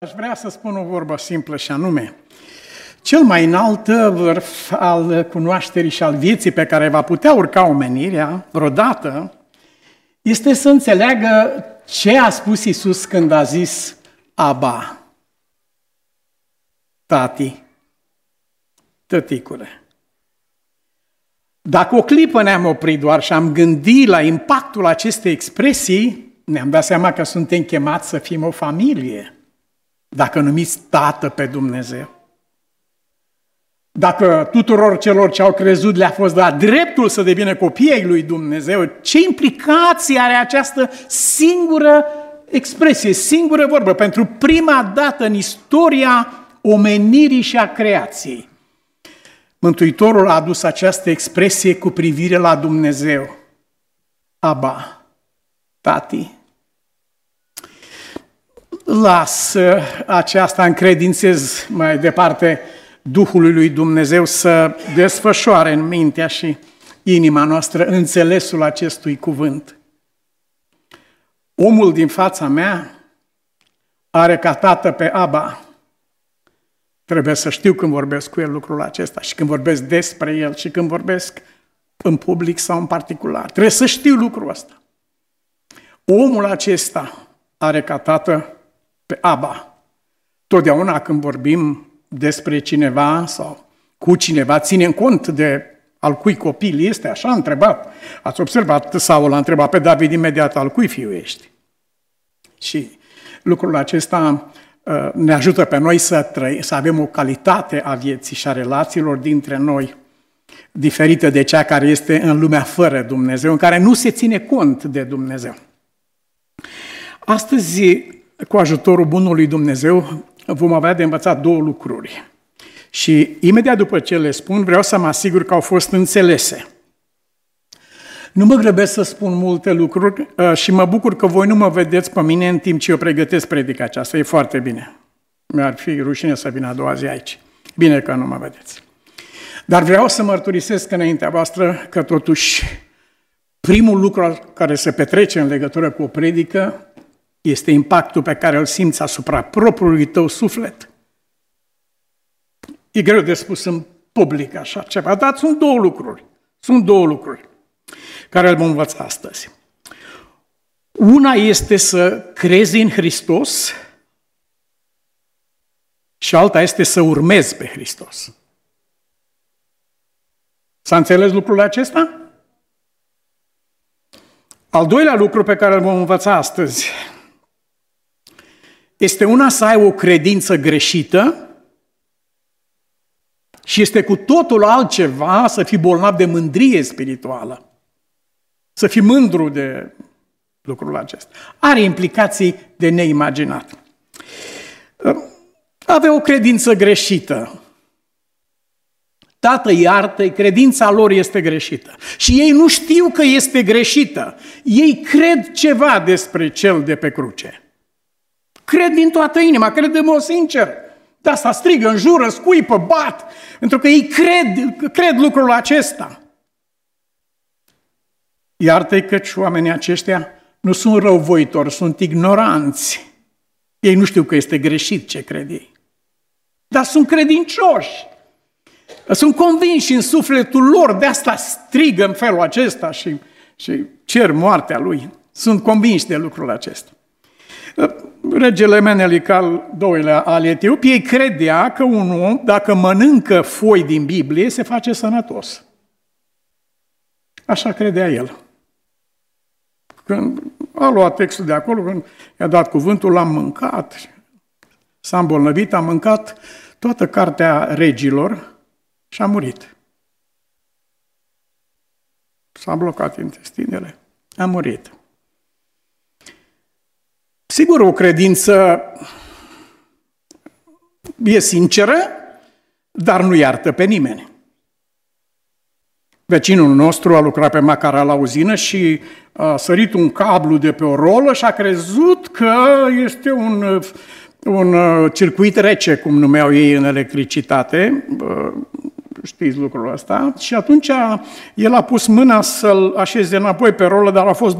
Aș vrea să spun o vorbă simplă și anume, cel mai înalt vârf al cunoașterii și al vieții pe care va putea urca omenirea vreodată este să înțeleagă ce a spus Isus când a zis Aba, tati, tăticule. Dacă o clipă ne-am oprit doar și am gândit la impactul acestei expresii, ne-am dat seama că suntem chemați să fim o familie – dacă numiți Tată pe Dumnezeu. Dacă tuturor celor ce au crezut le-a fost dat dreptul să devină copiii lui Dumnezeu, ce implicații are această singură expresie, singură vorbă, pentru prima dată în istoria omenirii și a creației. Mântuitorul a adus această expresie cu privire la Dumnezeu. Aba, tati, las aceasta, încredințez mai departe Duhului lui Dumnezeu să desfășoare în mintea și inima noastră înțelesul acestui cuvânt. Omul din fața mea are ca tată pe Aba. Trebuie să știu când vorbesc cu el lucrul acesta și când vorbesc despre el și când vorbesc în public sau în particular. Trebuie să știu lucrul ăsta. Omul acesta are ca tată pe Aba. Totdeauna când vorbim despre cineva sau cu cineva, ținem cont de al cui copil este, așa a întrebat. Ați observat, Saul a întrebat pe David imediat al cui fiu ești. Și lucrul acesta uh, ne ajută pe noi să, trăi, să avem o calitate a vieții și a relațiilor dintre noi diferită de cea care este în lumea fără Dumnezeu, în care nu se ține cont de Dumnezeu. Astăzi cu ajutorul Bunului Dumnezeu, vom avea de învățat două lucruri. Și imediat după ce le spun, vreau să mă asigur că au fost înțelese. Nu mă grăbesc să spun multe lucruri uh, și mă bucur că voi nu mă vedeți pe mine în timp ce eu pregătesc predica aceasta. E foarte bine. Mi-ar fi rușine să vin a doua zi aici. Bine că nu mă vedeți. Dar vreau să mărturisesc înaintea voastră că totuși primul lucru care se petrece în legătură cu o predică este impactul pe care îl simți asupra propriului tău suflet. E greu de spus în public așa ceva, dar sunt două lucruri. Sunt două lucruri care îl vom învăța astăzi. Una este să crezi în Hristos și alta este să urmezi pe Hristos. S-a înțeles lucrul acesta? Al doilea lucru pe care îl vom învăța astăzi este una să ai o credință greșită și este cu totul altceva să fii bolnav de mândrie spirituală. Să fii mândru de lucrul acesta. Are implicații de neimaginat. Avea o credință greșită. Tată, iartă credința lor este greșită. Și ei nu știu că este greșită. Ei cred ceva despre cel de pe cruce. Cred din toată inima, cred de mod sincer. De asta strigă, înjură, scuipă, bat, pentru că ei cred, cred lucrul acesta. Iartă-i căci oamenii aceștia nu sunt răuvoitori, sunt ignoranți. Ei nu știu că este greșit ce cred ei. Dar sunt credincioși. Sunt convinși în sufletul lor, de asta strigă în felul acesta și, și cer moartea lui. Sunt convinși de lucrul acesta regele Menelik al doilea al Etiopiei credea că un om, dacă mănâncă foi din Biblie, se face sănătos. Așa credea el. Când a luat textul de acolo, când i-a dat cuvântul, l-am mâncat, s-a îmbolnăvit, a mâncat toată cartea regilor și a murit. S-a blocat intestinele, a murit. Sigur, o credință e sinceră, dar nu iartă pe nimeni. Vecinul nostru a lucrat pe macara la uzină și a sărit un cablu de pe o rolă și a crezut că este un, un circuit rece, cum numeau ei în electricitate. Știți lucrul ăsta. Și atunci el a pus mâna să-l așeze înapoi pe rolă, dar a fost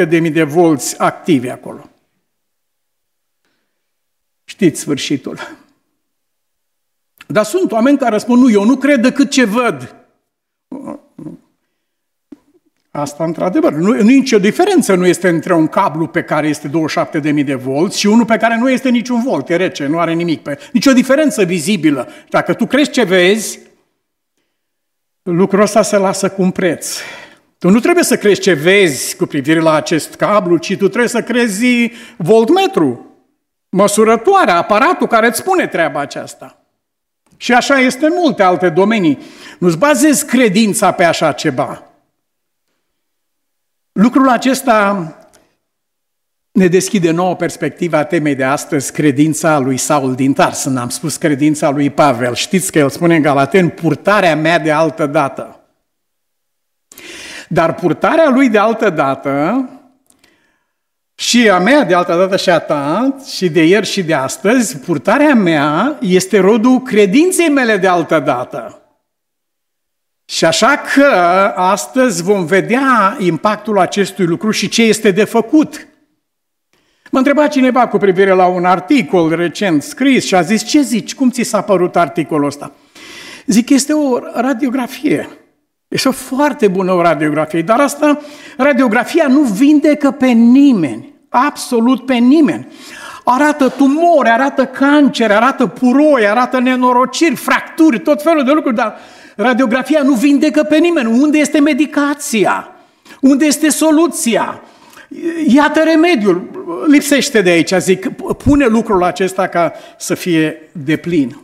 27.000 de volți activi acolo. Știți sfârșitul. Dar sunt oameni care spun, nu, eu nu cred decât ce văd. Asta, într-adevăr, nu, nu e nicio diferență nu este între un cablu pe care este 27.000 de volți și unul pe care nu este niciun volt, e rece, nu are nimic. Pe, nicio diferență vizibilă. Dacă tu crezi ce vezi, lucrul ăsta se lasă cu un preț. Tu nu trebuie să crezi ce vezi cu privire la acest cablu, ci tu trebuie să crezi voltmetru, măsurătoarea, aparatul care îți spune treaba aceasta. Și așa este în multe alte domenii. Nu-ți bazezi credința pe așa ceva. Lucrul acesta ne deschide nouă perspectiva temei de astăzi, credința lui Saul din Tars. Am spus credința lui Pavel. Știți că el spune în Galaten, purtarea mea de altă dată. Dar purtarea lui de altă dată și a mea de altă dată și a ta, și de ieri și de astăzi, purtarea mea este rodul credinței mele de altă dată. Și așa că astăzi vom vedea impactul acestui lucru și ce este de făcut. Mă întreba cineva cu privire la un articol recent scris și a zis, ce zici, cum ți s-a părut articolul ăsta? Zic, este o radiografie. Este o foarte bună o radiografie, dar asta, radiografia nu vindecă pe nimeni, absolut pe nimeni. Arată tumori, arată cancer, arată puroi, arată nenorociri, fracturi, tot felul de lucruri, dar radiografia nu vindecă pe nimeni. Unde este medicația? Unde este soluția? Iată remediul. Lipsește de aici, zic, pune lucrul acesta ca să fie de plin.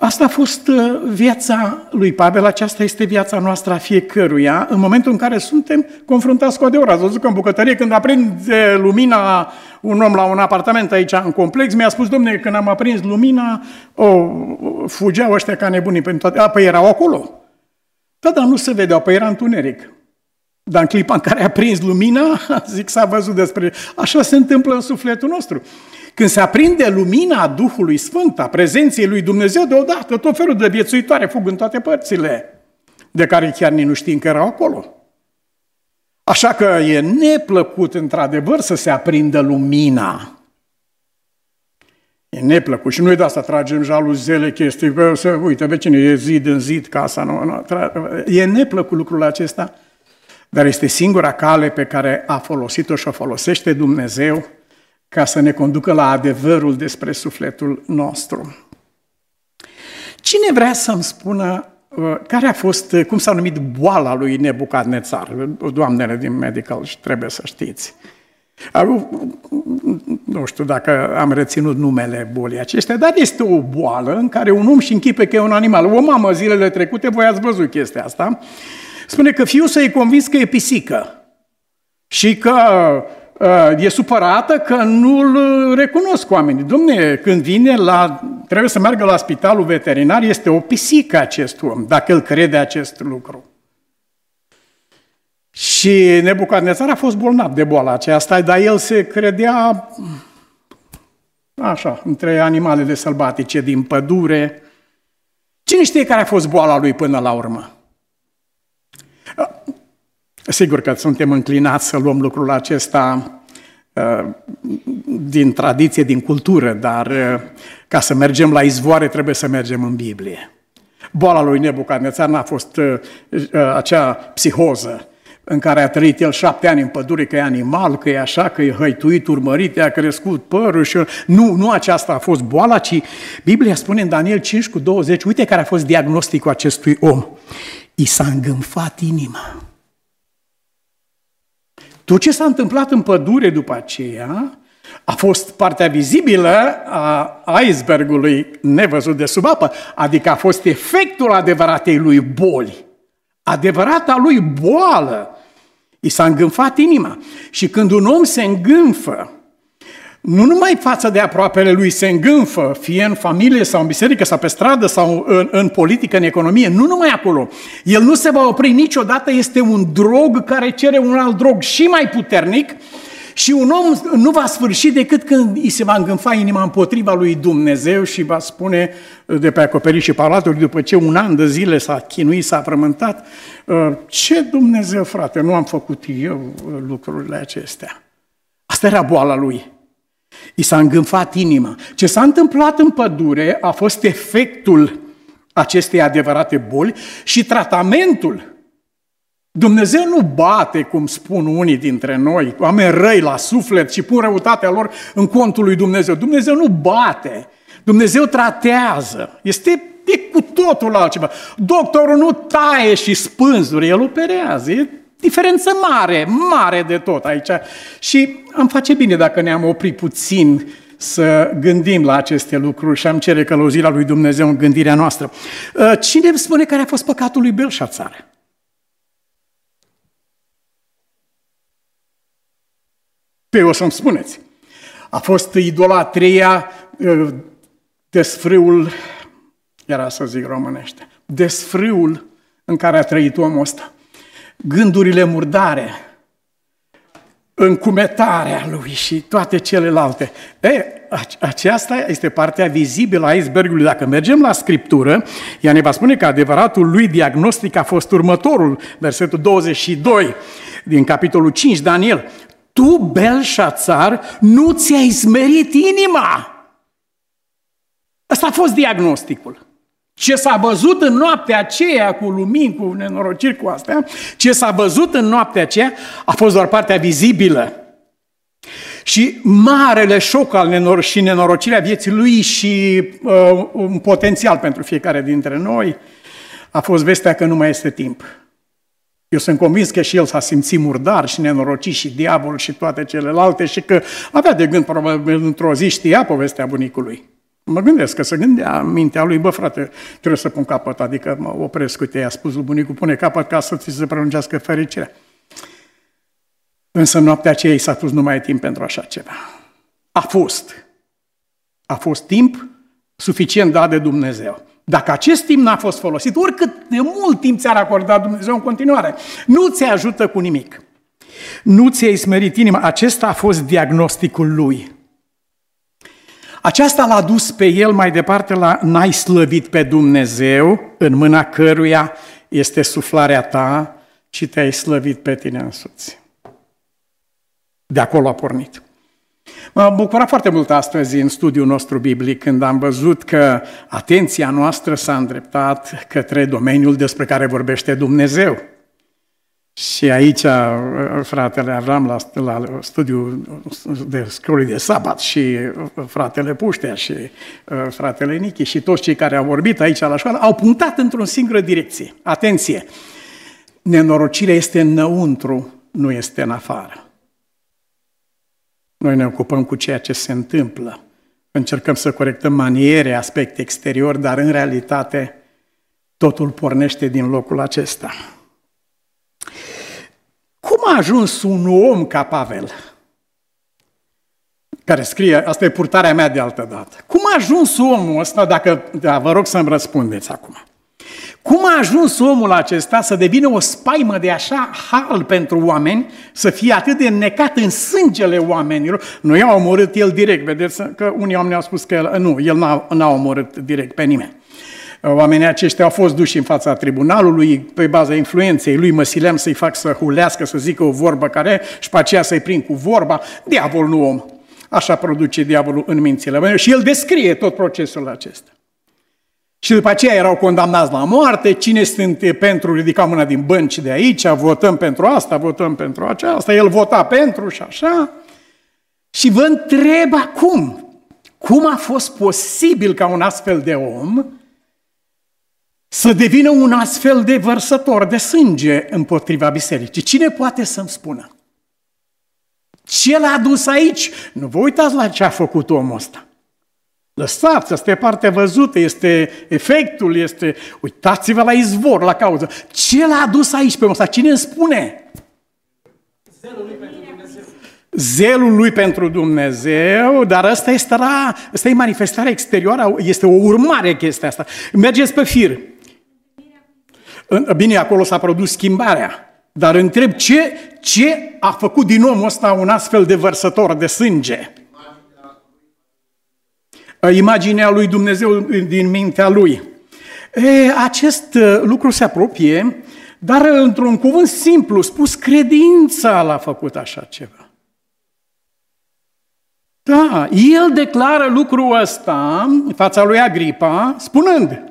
Asta a fost uh, viața lui Pavel, aceasta este viața noastră a fiecăruia, în momentul în care suntem confruntați cu adevărat. Ați văzut că în bucătărie, când aprinde lumina un om la un apartament aici în complex, mi-a spus, domne, când am aprins lumina, o, fugeau ăștia ca nebunii pentru toate. Apoi erau acolo. Da, dar nu se vedeau, apoi era întuneric. Dar în clipa în care a prins lumina, zic, s-a văzut despre... Așa se întâmplă în sufletul nostru. Când se aprinde lumina Duhului Sfânt, a prezenței lui Dumnezeu, deodată tot felul de viețuitoare fug în toate părțile, de care chiar nici nu știm că erau acolo. Așa că e neplăcut, într-adevăr, să se aprindă lumina. E neplăcut și nu e de asta tragem jaluzele, chestii, că să, uite, vecinii, e zid în zid casa, nu, nu, e neplăcut lucrul acesta, dar este singura cale pe care a folosit-o și o folosește Dumnezeu ca să ne conducă la adevărul despre sufletul nostru. Cine vrea să-mi spună uh, care a fost, uh, cum s-a numit boala lui Nebucadnețar? Doamnele din medical și trebuie să știți. Nu știu dacă am reținut numele bolii acestea, dar este o boală în care un om și închipe că e un animal. O mamă zilele trecute, voi ați văzut chestia asta, spune că fiul să-i convins că e pisică și că Uh, e supărată că nu-l recunosc oamenii. Domne, când vine la, trebuie să meargă la spitalul veterinar, este o pisică acest om, dacă el crede acest lucru. Și Nebucadnețar a fost bolnav de boala aceasta, dar el se credea așa, între animalele sălbatice din pădure. Cine știe care a fost boala lui până la urmă? Sigur că suntem înclinați să luăm lucrul acesta uh, din tradiție, din cultură, dar uh, ca să mergem la izvoare trebuie să mergem în Biblie. Boala lui Nebucadnețar n-a fost uh, acea psihoză în care a trăit el șapte ani în pădure, că e animal, că e așa, că e hăituit, urmărit, a crescut părul și... Nu, nu aceasta a fost boala, ci Biblia spune în Daniel 5 cu 20, uite care a fost diagnosticul acestui om. I s-a îngânfat inima. Tot ce s-a întâmplat în pădure după aceea a fost partea vizibilă a icebergului nevăzut de sub apă, adică a fost efectul adevăratei lui boli, adevărata lui boală. I s-a îngânfat inima. Și când un om se îngânfă, nu numai față de aproapele lui se îngânfă, fie în familie sau în biserică sau pe stradă sau în, în politică, în economie, nu numai acolo. El nu se va opri niciodată, este un drog care cere un alt drog și mai puternic și un om nu va sfârși decât când îi se va îngânfa inima împotriva lui Dumnezeu și va spune de pe acoperișul palatului, după ce un an de zile s-a chinuit, s-a frământat, ce Dumnezeu, frate, nu am făcut eu lucrurile acestea. Asta era boala lui. I s-a îngânfat inima. Ce s-a întâmplat în pădure a fost efectul acestei adevărate boli și tratamentul. Dumnezeu nu bate, cum spun unii dintre noi, oameni răi la suflet și pun răutatea lor în contul lui Dumnezeu. Dumnezeu nu bate, Dumnezeu tratează. Este e cu totul altceva. Doctorul nu taie și spânzuri, el operează. E diferență mare, mare de tot aici. Și am face bine dacă ne-am oprit puțin să gândim la aceste lucruri și am cere călăuzirea lui Dumnezeu în gândirea noastră. Uh, cine îmi spune care a fost păcatul lui Belșațar? Pe o să-mi spuneți. A fost idolatria, uh, desfrâul, era să zic românește, desfrâul în care a trăit omul ăsta. Gândurile murdare, încumetarea lui și toate celelalte. E, aceasta este partea vizibilă a icebergului. Dacă mergem la Scriptură, ea ne va spune că adevăratul lui diagnostic a fost următorul, versetul 22 din capitolul 5, Daniel. Tu, Belșațar, nu ți-ai smerit inima. Ăsta a fost diagnosticul. Ce s-a văzut în noaptea aceea cu lumini, cu nenorociri cu astea, ce s-a văzut în noaptea aceea a fost doar partea vizibilă. Și marele șoc al nenor- și nenorocirea vieții lui și uh, un potențial pentru fiecare dintre noi a fost vestea că nu mai este timp. Eu sunt convins că și el s-a simțit murdar și nenorocit și diavol și toate celelalte și că avea de gând, probabil, într-o zi știa povestea bunicului. Mă gândesc că se gândea în mintea lui, bă frate, trebuie să pun capăt, adică mă opresc, uite, i-a spus lui bunicul, pune capăt ca să ți se prelungească fericirea. Însă noaptea aceea i s-a pus numai timp pentru așa ceva. A fost. A fost timp suficient dat de Dumnezeu. Dacă acest timp n-a fost folosit, oricât de mult timp ți-ar acorda Dumnezeu în continuare, nu ți ajută cu nimic. Nu ți-ai smerit inima. Acesta a fost diagnosticul lui. Aceasta l-a dus pe el mai departe la n-ai slăvit pe Dumnezeu, în mâna căruia este suflarea ta, ci te-ai slăvit pe tine însuți. De acolo a pornit. M-a bucurat foarte mult astăzi în studiul nostru biblic când am văzut că atenția noastră s-a îndreptat către domeniul despre care vorbește Dumnezeu. Și aici uh, fratele Avram la, la studiu de școlii de sabat și uh, fratele Puștea și uh, fratele Nichi și toți cei care au vorbit aici la școală au punctat într-o singură direcție. Atenție! Nenorocirea este înăuntru, nu este în afară. Noi ne ocupăm cu ceea ce se întâmplă. Încercăm să corectăm maniere, aspecte exterior, dar în realitate totul pornește din locul acesta. Cum a ajuns un om ca Pavel? Care scrie, asta e purtarea mea de altă dată. Cum a ajuns omul ăsta, dacă, da, vă rog să-mi răspundeți acum. Cum a ajuns omul acesta să devină o spaimă de așa hal pentru oameni, să fie atât de necat în sângele oamenilor? Nu i-a omorât el direct, vedeți că unii oameni au spus că nu, el n-a, n-a omorât direct pe nimeni. Oamenii aceștia au fost duși în fața tribunalului pe baza influenței lui, mă sileam să-i fac să hulească, să zică o vorbă care și pe aceea să-i prind cu vorba. Diavol nu om. Așa produce diavolul în mințile. Și el descrie tot procesul acesta. Și după aceea erau condamnați la moarte, cine sunt pentru, ridica mâna din bănci de aici, votăm pentru asta, votăm pentru aceasta, el vota pentru și așa. Și vă întreb acum, cum a fost posibil ca un astfel de om să devină un astfel de vărsător de sânge împotriva bisericii. Cine poate să-mi spună? Ce l-a dus aici? Nu vă uitați la ce a făcut omul ăsta. Lăsați, asta e partea văzută, este efectul, este... Uitați-vă la izvor, la cauză. Ce l-a adus aici pe omul ăsta? Cine îmi spune? Zelul lui pentru Dumnezeu. Zelul lui pentru Dumnezeu, dar asta este, ra, asta e manifestarea exterioară, este o urmare chestia asta. Mergeți pe fir. Bine, acolo s-a produs schimbarea. Dar întreb ce, ce a făcut din omul ăsta un astfel de vărsător de sânge? Imaginea lui Dumnezeu din mintea lui. E, acest uh, lucru se apropie, dar într-un cuvânt simplu spus, credința l-a făcut așa ceva. Da, el declară lucrul ăsta în fața lui Agripa, spunând,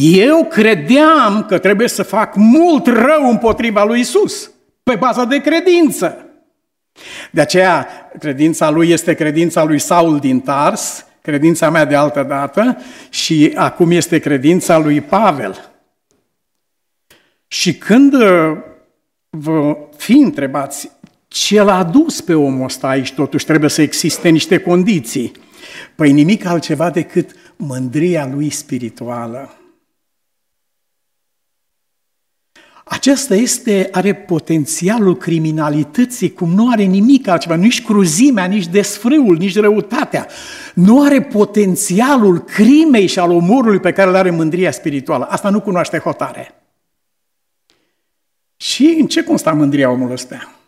eu credeam că trebuie să fac mult rău împotriva lui Isus, pe bază de credință. De aceea, credința lui este credința lui Saul din Tars, credința mea de altă dată, și acum este credința lui Pavel. Și când uh, vă fi întrebați ce l-a dus pe omul ăsta aici, totuși trebuie să existe niște condiții. Păi nimic altceva decât mândria lui spirituală. Acesta este, are potențialul criminalității, cum nu are nimic altceva, nici cruzimea, nici desfrâul, nici răutatea. Nu are potențialul crimei și al omorului pe care îl are mândria spirituală. Asta nu cunoaște hotare. Și în ce consta mândria omului ăsta?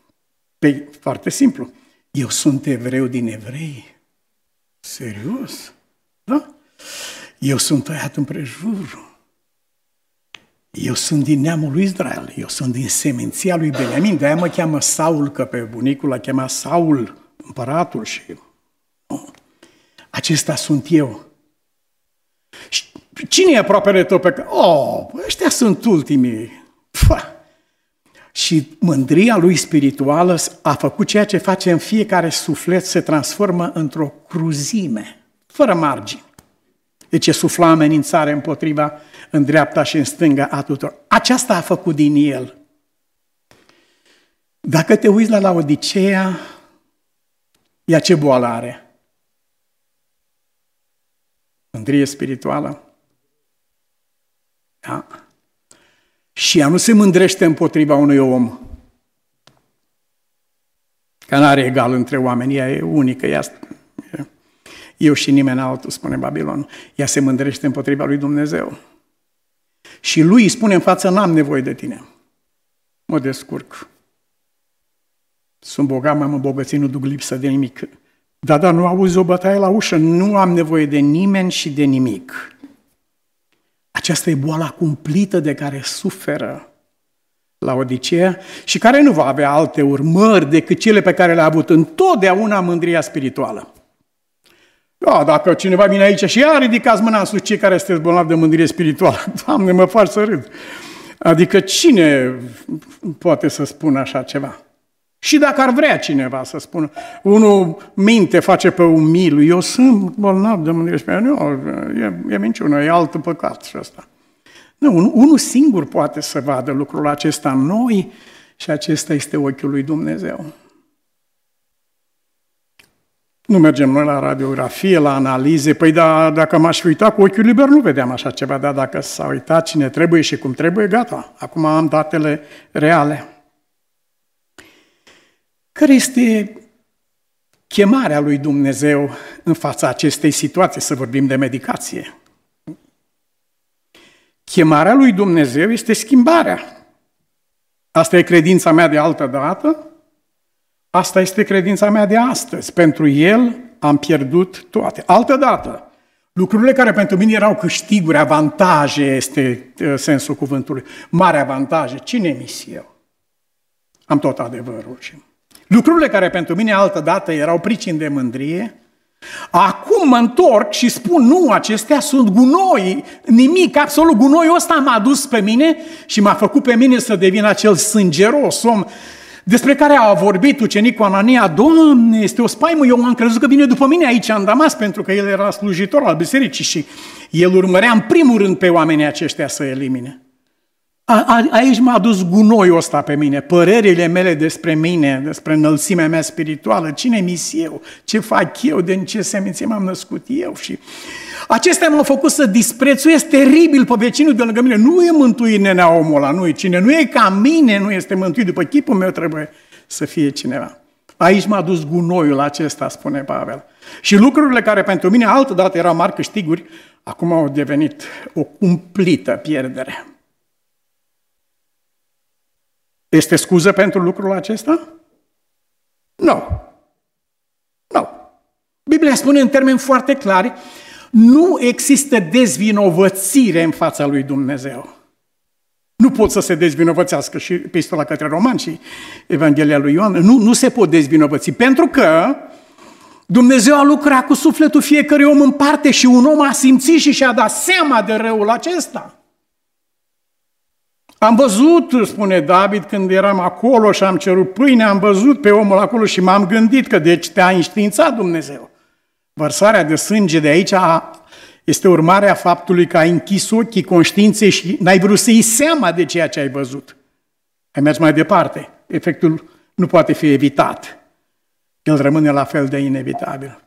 Păi, foarte simplu. Eu sunt evreu din evrei. Serios? Da? Eu sunt tăiat împrejur. Eu sunt din neamul lui Israel, eu sunt din seminția lui Beniamin, de-aia mă cheamă Saul, că pe bunicul l-a chemat Saul, împăratul și... Nu. Acesta sunt eu. Și cine e aproapele tău pe care... Oh, ăștia sunt ultimii. Pua. Și mândria lui spirituală a făcut ceea ce face în fiecare suflet, se transformă într-o cruzime, fără margini. Deci e sufla amenințare împotriva în dreapta și în stânga a tuturor. Aceasta a făcut din el. Dacă te uiți la Laodicea, ea ce boală are? Mândrie spirituală? Da. Și ea nu se mândrește împotriva unui om. Că nu are egal între oameni, ea e unică, ea eu și nimeni altul, spune Babilon. Ea se mândrește împotriva lui Dumnezeu. Și lui îi spune în față, n-am nevoie de tine. Mă descurc. Sunt bogat, m-am îmbogățit, nu duc lipsă de nimic. Da, dar nu auzi o bătaie la ușă, nu am nevoie de nimeni și de nimic. Aceasta e boala cumplită de care suferă la Odiseea și care nu va avea alte urmări decât cele pe care le-a avut întotdeauna mândria spirituală. Da, dacă cineva vine aici și ia ridicați mâna în sus, cei care sunteți bolnavi de mândrie spirituală. Doamne, mă fac să râd. Adică cine poate să spună așa ceva? Și dacă ar vrea cineva să spună, unul minte, face pe umil, eu sunt bolnav de mândrie spirituală, nu, e, e minciună, e alt păcat și asta. Nu, unul singur poate să vadă lucrul acesta în noi și acesta este ochiul lui Dumnezeu. Nu mergem noi la radiografie, la analize. Păi da, dacă m-aș fi uitat cu ochiul liber, nu vedeam așa ceva, dar dacă s-a uitat cine trebuie și cum trebuie, gata. Acum am datele reale. Care este chemarea lui Dumnezeu în fața acestei situații, să vorbim de medicație? Chemarea lui Dumnezeu este schimbarea. Asta e credința mea de altă dată, Asta este credința mea de astăzi. Pentru El am pierdut toate. Altă dată, lucrurile care pentru mine erau câștiguri, avantaje, este uh, sensul cuvântului, mare avantaje, cine mi eu? Am tot adevărul. Lucrurile care pentru mine altă dată erau pricini de mândrie, Acum mă întorc și spun, nu, acestea sunt gunoi, nimic, absolut, gunoiul ăsta m-a dus pe mine și m-a făcut pe mine să devin acel sângeros om despre care a vorbit ucenicul Anania, Doamne, este o spaimă, eu am crezut că vine după mine aici în Damas, pentru că el era slujitor al bisericii și el urmărea în primul rând pe oamenii aceștia să elimine. A, a, aici m-a dus gunoiul ăsta pe mine, părerile mele despre mine, despre înălțimea mea spirituală, cine mi eu, ce fac eu, de în ce seminție m-am născut eu și Acestea m-au făcut să disprețuiesc teribil pe vecinul de lângă mine. Nu e mântuit nenea omul ăla, nu e cine. Nu e ca mine, nu este mântuit. După chipul meu trebuie să fie cineva. Aici m-a dus gunoiul acesta, spune Pavel. Și lucrurile care pentru mine altădată erau mari câștiguri, acum au devenit o cumplită pierdere. Este scuză pentru lucrul acesta? Nu. Nu. Biblia spune în termeni foarte clari nu există dezvinovățire în fața lui Dumnezeu. Nu pot să se dezvinovățească și epistola către roman și Evanghelia lui Ioan. Nu, nu se pot dezvinovăți, pentru că Dumnezeu a lucrat cu sufletul fiecărui om în parte și un om a simțit și și-a dat seama de răul acesta. Am văzut, spune David, când eram acolo și am cerut pâine, am văzut pe omul acolo și m-am gândit că deci te-a înștiințat Dumnezeu. Vărsarea de sânge de aici este urmarea faptului că ai închis ochii conștiinței și n-ai vrut să iei seama de ceea ce ai văzut. Ai mers mai departe. Efectul nu poate fi evitat. El rămâne la fel de inevitabil.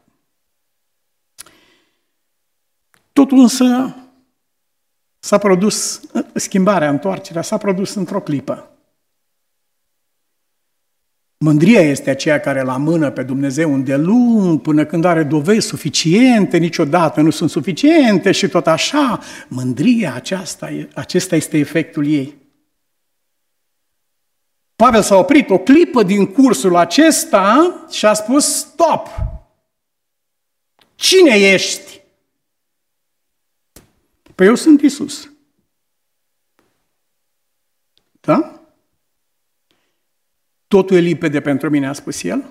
Totul însă s-a produs, schimbarea, întoarcerea s-a produs într-o clipă. Mândria este aceea care la mână pe Dumnezeu îndelung, până când are dovezi suficiente, niciodată nu sunt suficiente și tot așa. Mândria aceasta, acesta este efectul ei. Pavel s-a oprit o clipă din cursul acesta și a spus stop! Cine ești? Păi eu sunt Isus. Da? Totul e limpede pentru mine, a spus el.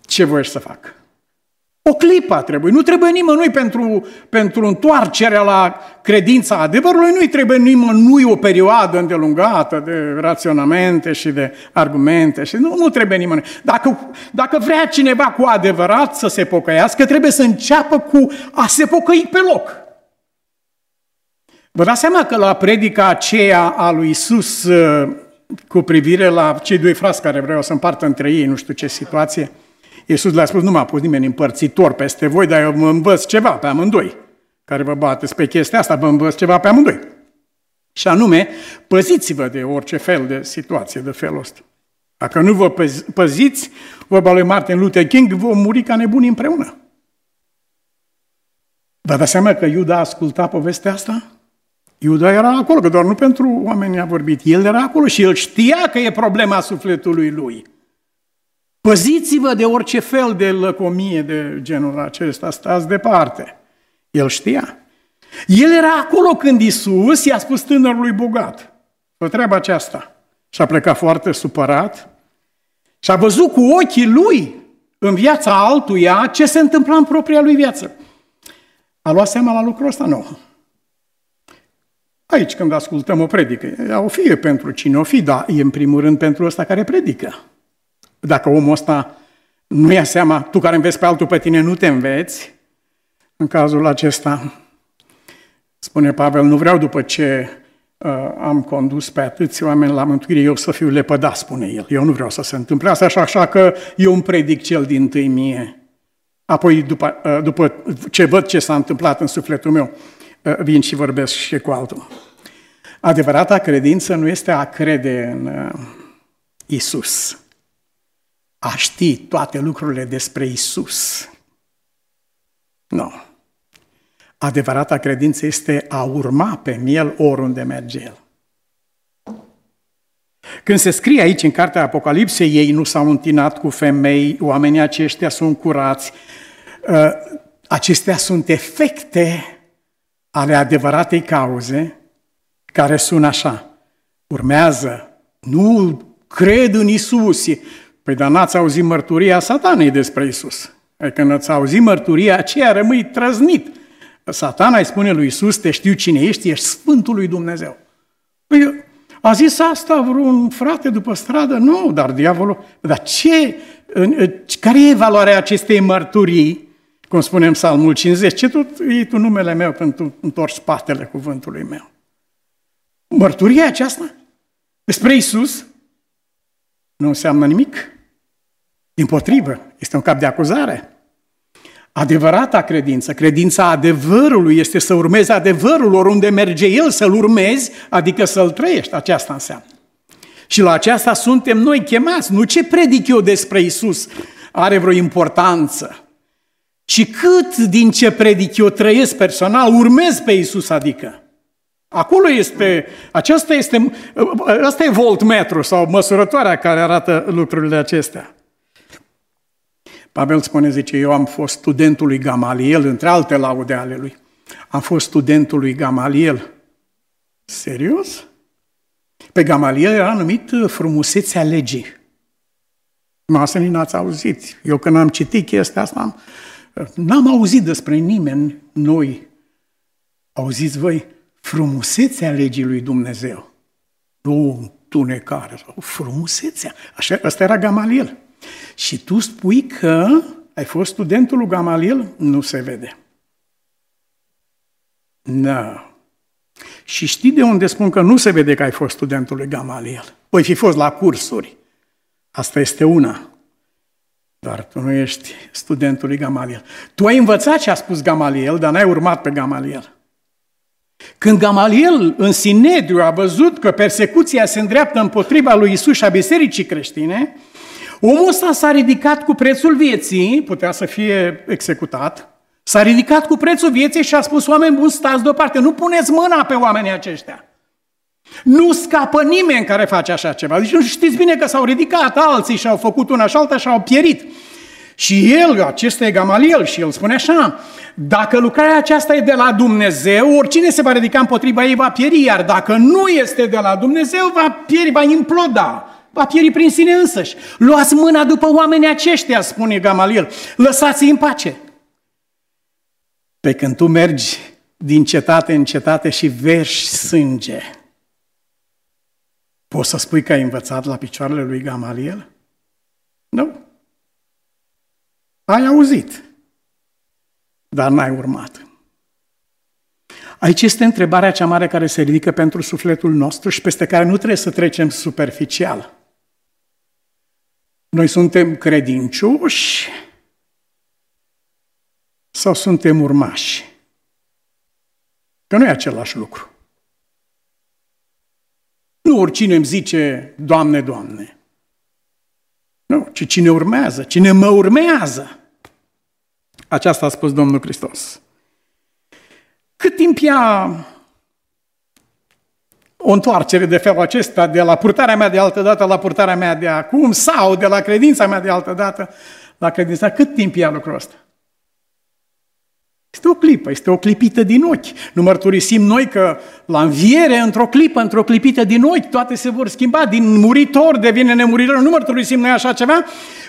Ce voi să fac? O clipă trebuie. Nu trebuie nimănui pentru, pentru întoarcerea la credința adevărului, nu-i trebuie nimănui o perioadă îndelungată de raționamente și de argumente. Și nu, nu trebuie nimănui. Dacă, dacă vrea cineva cu adevărat să se pocăiască, trebuie să înceapă cu a se pocăi pe loc. Vă dați seama că la predica aceea a lui Isus cu privire la cei doi frați care vreau să împartă între ei, nu știu ce situație, Iisus le-a spus, nu m-a pus nimeni împărțitor peste voi, dar eu vă învăț ceva pe amândoi. Care vă bateți pe chestia asta, vă învăț ceva pe amândoi. Și anume, păziți-vă de orice fel de situație de felul ăsta. Dacă nu vă păziți, vorba lui Martin Luther King, vom muri ca nebuni împreună. Vă dați seama că Iuda a ascultat povestea asta? Iuda era acolo, că doar nu pentru oameni a vorbit. El era acolo și el știa că e problema sufletului lui. Păziți-vă de orice fel de lăcomie de genul acesta, stați departe. El știa. El era acolo când Isus i-a spus tânărului bogat. Fă treaba aceasta. Și a plecat foarte supărat și a văzut cu ochii lui în viața altuia ce se întâmpla în propria lui viață. A luat seama la lucrul ăsta? Nu. Aici, când ascultăm o predică, o fie pentru cine o fi, dar e în primul rând pentru ăsta care predică. Dacă omul ăsta nu ia seama, tu care înveți pe altul pe tine, nu te înveți, în cazul acesta, spune Pavel, nu vreau după ce uh, am condus pe atâți oameni la mântuire, eu să fiu lepădat, spune el. Eu nu vreau să se întâmple asta, așa, așa că eu îmi predic cel din tâi mie. Apoi, după, uh, după ce văd ce s-a întâmplat în sufletul meu, uh, vin și vorbesc și cu altul. Adevărata credință nu este a crede în uh, Isus a ști toate lucrurile despre Isus. Nu. Adevărata credință este a urma pe miel oriunde merge el. Când se scrie aici în cartea Apocalipsei, ei nu s-au întinat cu femei, oamenii aceștia sunt curați. Uh, acestea sunt efecte ale adevăratei cauze care sunt așa. Urmează, nu cred în Isus, Păi dar n-ați auzit mărturia satanei despre Isus. Adică când ați auzit mărturia aceea, rămâi trăznit. Satana îi spune lui Isus, te știu cine ești, ești Sfântul lui Dumnezeu. Păi, a zis asta vreun frate după stradă? Nu, dar diavolul... Dar ce? Care e valoarea acestei mărturii? Cum spunem Psalmul 50, ce tot iei tu numele meu pentru întorci spatele cuvântului meu? Mărturia aceasta despre Isus nu înseamnă nimic. Din potrivă, este un cap de acuzare. Adevărata credință, credința adevărului este să urmezi adevărul oriunde merge el, să-l urmezi, adică să-l trăiești. Aceasta înseamnă. Și la aceasta suntem noi chemați. Nu ce predic eu despre Isus are vreo importanță, ci cât din ce predic eu trăiesc personal, urmez pe Isus, adică. Acolo este, aceasta este, asta e voltmetru sau măsurătoarea care arată lucrurile acestea. Pavel spune, zice, eu am fost studentul lui Gamaliel, între alte laude ale lui. Am fost studentul lui Gamaliel. Serios? Pe Gamaliel era numit frumusețea legii. Noastră n-ați auzit. Eu când am citit chestia asta, am, n-am auzit despre nimeni noi. Auziți voi frumusețea legii lui Dumnezeu. Nu tunecare, frumusețea. Așa, ăsta era Gamaliel. Și tu spui că ai fost studentul lui Gamaliel? Nu se vede. Nu. Și știi de unde spun că nu se vede că ai fost studentul lui Gamaliel? Păi fi fost la cursuri. Asta este una. Dar tu nu ești studentul lui Gamaliel. Tu ai învățat ce a spus Gamaliel, dar n-ai urmat pe Gamaliel. Când Gamaliel în Sinedriu a văzut că persecuția se îndreaptă împotriva lui Isus și a bisericii creștine, omul ăsta s-a ridicat cu prețul vieții, putea să fie executat, s-a ridicat cu prețul vieții și a spus, oameni buni, stați deoparte, nu puneți mâna pe oamenii aceștia. Nu scapă nimeni care face așa ceva. Deci nu știți bine că s-au ridicat alții și au făcut una și alta și au pierit. Și el, acesta e Gamaliel, și el spune așa, dacă lucrarea aceasta e de la Dumnezeu, oricine se va ridica împotriva ei va pieri, iar dacă nu este de la Dumnezeu, va pieri, va imploda, va pieri prin sine însăși. Luați mâna după oamenii aceștia, spune Gamaliel, lăsați-i în pace. Pe când tu mergi din cetate în cetate și verși sânge, poți să spui că ai învățat la picioarele lui Gamaliel? Nu. Ai auzit, dar n-ai urmat. Aici este întrebarea cea mare care se ridică pentru sufletul nostru și peste care nu trebuie să trecem superficial. Noi suntem credincioși sau suntem urmași? Că nu e același lucru. Nu oricine îmi zice, Doamne, Doamne. Nu, ci cine urmează, cine mă urmează. Aceasta a spus Domnul Hristos. Cât timp ia o întoarcere de felul acesta de la purtarea mea de altă dată la purtarea mea de acum sau de la credința mea de altă dată la credința, cât timp ia lucrul ăsta? Este o clipă, este o clipită din ochi. Nu mărturisim noi că la înviere, într-o clipă, într-o clipită din ochi, toate se vor schimba, din muritor devine nemuritor. Nu mărturisim noi așa ceva?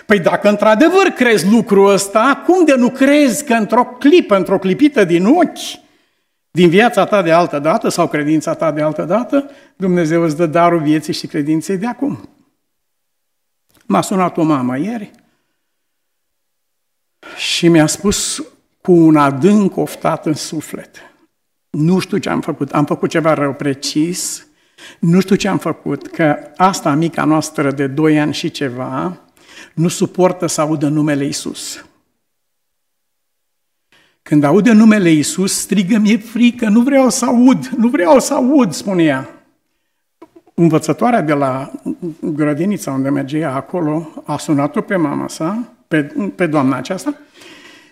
Păi dacă într-adevăr crezi lucrul ăsta, cum de nu crezi că într-o clipă, într-o clipită din ochi, din viața ta de altă dată sau credința ta de altă dată, Dumnezeu îți dă darul vieții și credinței de acum. M-a sunat o mamă ieri și mi-a spus cu un adânc oftat în suflet. Nu știu ce am făcut, am făcut ceva rău precis, nu știu ce am făcut, că asta mica noastră de 2 ani și ceva nu suportă să audă numele Isus. Când aude numele Isus, strigă, mi-e frică, nu vreau să aud, nu vreau să aud, spune ea. Învățătoarea de la grădinița unde mergea acolo a sunat-o pe mama sa, pe, pe doamna aceasta,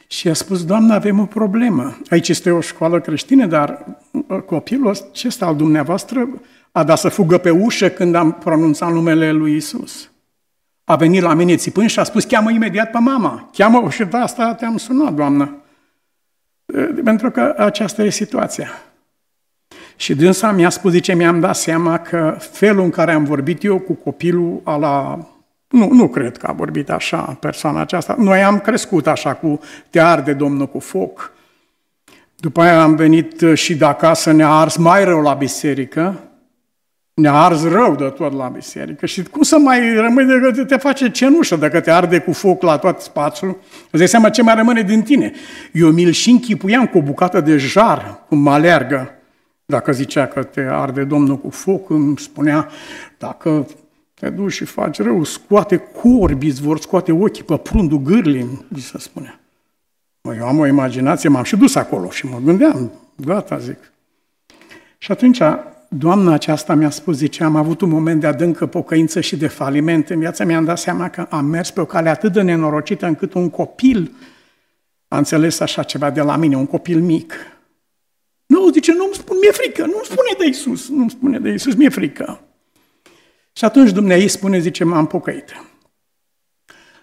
și a spus, Doamne, avem o problemă. Aici este o școală creștină, dar uh, copilul acesta al dumneavoastră a dat să fugă pe ușă când am pronunțat numele lui Isus. A venit la mine țipând și a spus, cheamă imediat pe mama. Cheamă și de asta te-am sunat, Doamnă. Uh, pentru că aceasta e situația. Și dânsa mi-a spus, zice, mi-am dat seama că felul în care am vorbit eu cu copilul a la nu, nu cred că a vorbit așa persoana aceasta. Noi am crescut așa cu te arde Domnul cu foc. După aia am venit și de acasă, ne-a ars mai rău la biserică, ne-a ars rău de tot la biserică și cum să mai rămâi decât te face cenușă dacă te arde cu foc la tot spațiul? Îți dai seama ce mai rămâne din tine. Eu mi-l și închipuiam cu o bucată de jar, cum mă alergă. Dacă zicea că te arde Domnul cu foc, îmi spunea, dacă te duci și faci rău, scoate corbi, îți vor scoate ochii pe prundul gârlii, mi se spune. Mă, eu am o imaginație, m-am și dus acolo și mă gândeam, gata, zic. Și atunci, doamna aceasta mi-a spus, zice, am avut un moment de adâncă pocăință și de faliment în viața, mi-am dat seama că am mers pe o cale atât de nenorocită încât un copil a înțeles așa ceva de la mine, un copil mic. Nu, zice, nu-mi spune, mi-e frică, nu-mi spune de Isus, nu-mi spune de Isus, mi-e frică. Și atunci Dumnezeu spune, zice, m-am pocăit.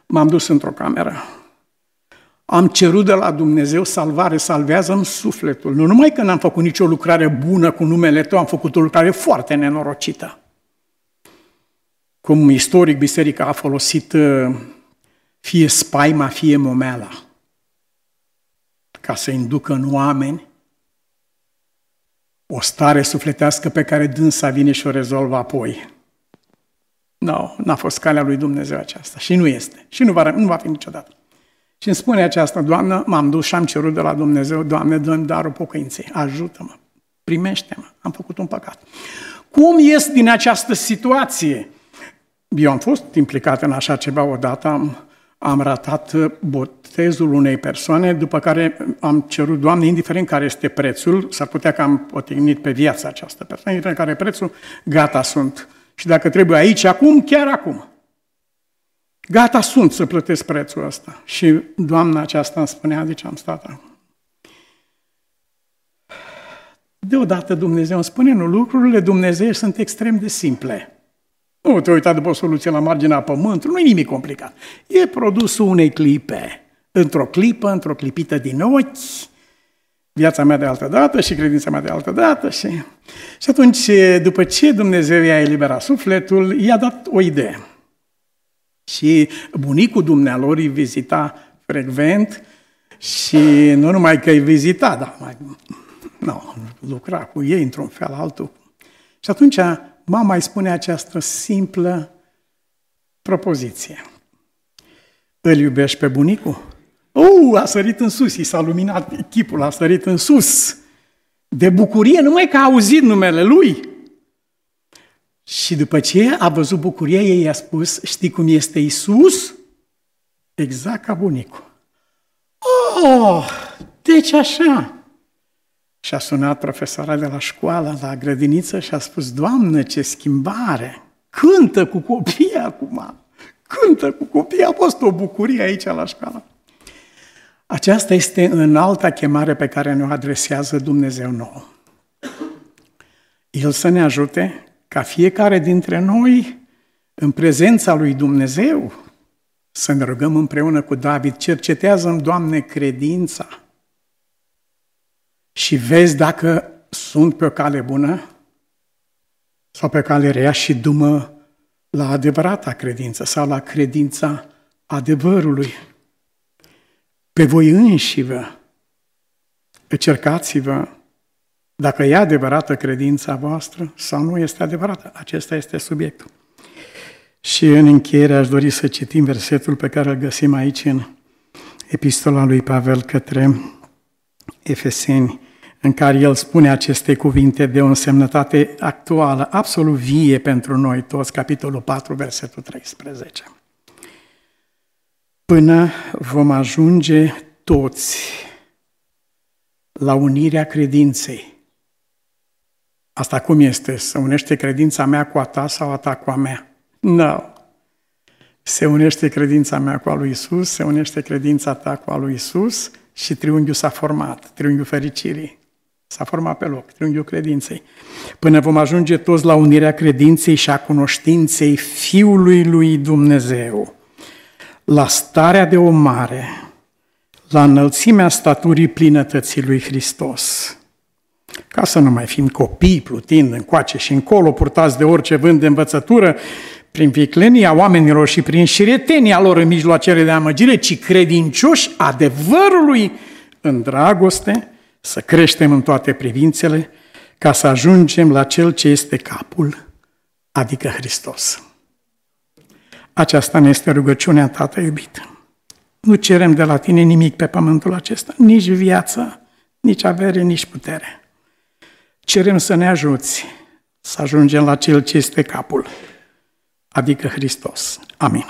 M-am dus într-o cameră. Am cerut de la Dumnezeu salvare, salvează-mi sufletul. Nu numai că n-am făcut nicio lucrare bună cu numele Tău, am făcut o lucrare foarte nenorocită. Cum istoric biserica a folosit uh, fie spaima, fie momeala, ca să inducă în oameni o stare sufletească pe care dânsa vine și o rezolvă apoi. Nu, no, n-a fost calea lui Dumnezeu aceasta și nu este și nu va, nu va fi niciodată. Și îmi spune aceasta, Doamnă, m-am dus și am cerut de la Dumnezeu, Doamne, dă darul pocăinței, ajută-mă, primește-mă, am făcut un păcat. Cum ies din această situație? Eu am fost implicat în așa ceva odată, am, am ratat botezul unei persoane, după care am cerut, Doamne, indiferent care este prețul, s-ar putea că am potignit pe viața această persoană, indiferent care e prețul, gata sunt. Și dacă trebuie aici, acum, chiar acum. Gata sunt să plătesc prețul ăsta. Și doamna aceasta îmi spunea, de ce am stat acum. Deodată Dumnezeu îmi spune, nu, lucrurile Dumnezeu sunt extrem de simple. Nu te uita după o soluție la marginea pământului, nu e nimic complicat. E produsul unei clipe. Într-o clipă, într-o clipită din ochi, viața mea de altă dată și credința mea de altă dată. Și, și atunci, după ce Dumnezeu i-a eliberat sufletul, i-a dat o idee. Și bunicul dumnealor îi vizita frecvent și nu numai că îi vizita, dar mai, nu, lucra cu ei într-un fel altul. Și atunci mama îi spune această simplă propoziție. Îl iubești pe bunicul? Oh, a sărit în sus, i s-a luminat chipul, a sărit în sus. De bucurie, numai că a auzit numele lui. Și după ce a văzut bucuria ei, i-a spus, știi cum este Isus? Exact ca bunicul. Oh, deci așa. Și a sunat profesoara de la școală, la grădiniță și a spus, Doamnă, ce schimbare! Cântă cu copiii acum! Cântă cu copiii! A fost o bucurie aici la școală. Aceasta este în alta chemare pe care ne-o adresează Dumnezeu nouă. El să ne ajute ca fiecare dintre noi, în prezența lui Dumnezeu, să ne rugăm împreună cu David, cercetează-mi, Doamne, credința și vezi dacă sunt pe o cale bună sau pe cale rea și dumă la adevărata credință sau la credința adevărului. Pe voi înși vă, încercați-vă dacă e adevărată credința voastră sau nu este adevărată. Acesta este subiectul. Și în încheiere aș dori să citim versetul pe care îl găsim aici în epistola lui Pavel către Efeseni, în care el spune aceste cuvinte de o însemnătate actuală, absolut vie pentru noi toți, capitolul 4, versetul 13. Până vom ajunge toți la unirea credinței, Asta cum este? Să unește credința mea cu a ta sau a ta cu a mea? Nu. No. Se unește credința mea cu a lui Isus, se unește credința ta cu a lui Isus și triunghiul s-a format, triunghiul fericirii. S-a format pe loc, triunghiul credinței. Până vom ajunge toți la unirea credinței și a cunoștinței Fiului lui Dumnezeu, la starea de om mare, la înălțimea staturii plinătății lui Hristos ca să nu mai fim copii plutind încoace și încolo, purtați de orice vânt de învățătură, prin viclenia oamenilor și prin șiretenia lor în mijloacele de amăgire, ci credincioși adevărului în dragoste, să creștem în toate privințele, ca să ajungem la Cel ce este capul, adică Hristos. Aceasta ne este rugăciunea, Tată iubit. Nu cerem de la Tine nimic pe pământul acesta, nici viață, nici avere, nici putere cerem să ne ajuți să ajungem la cel ce este capul, adică Hristos. Amin.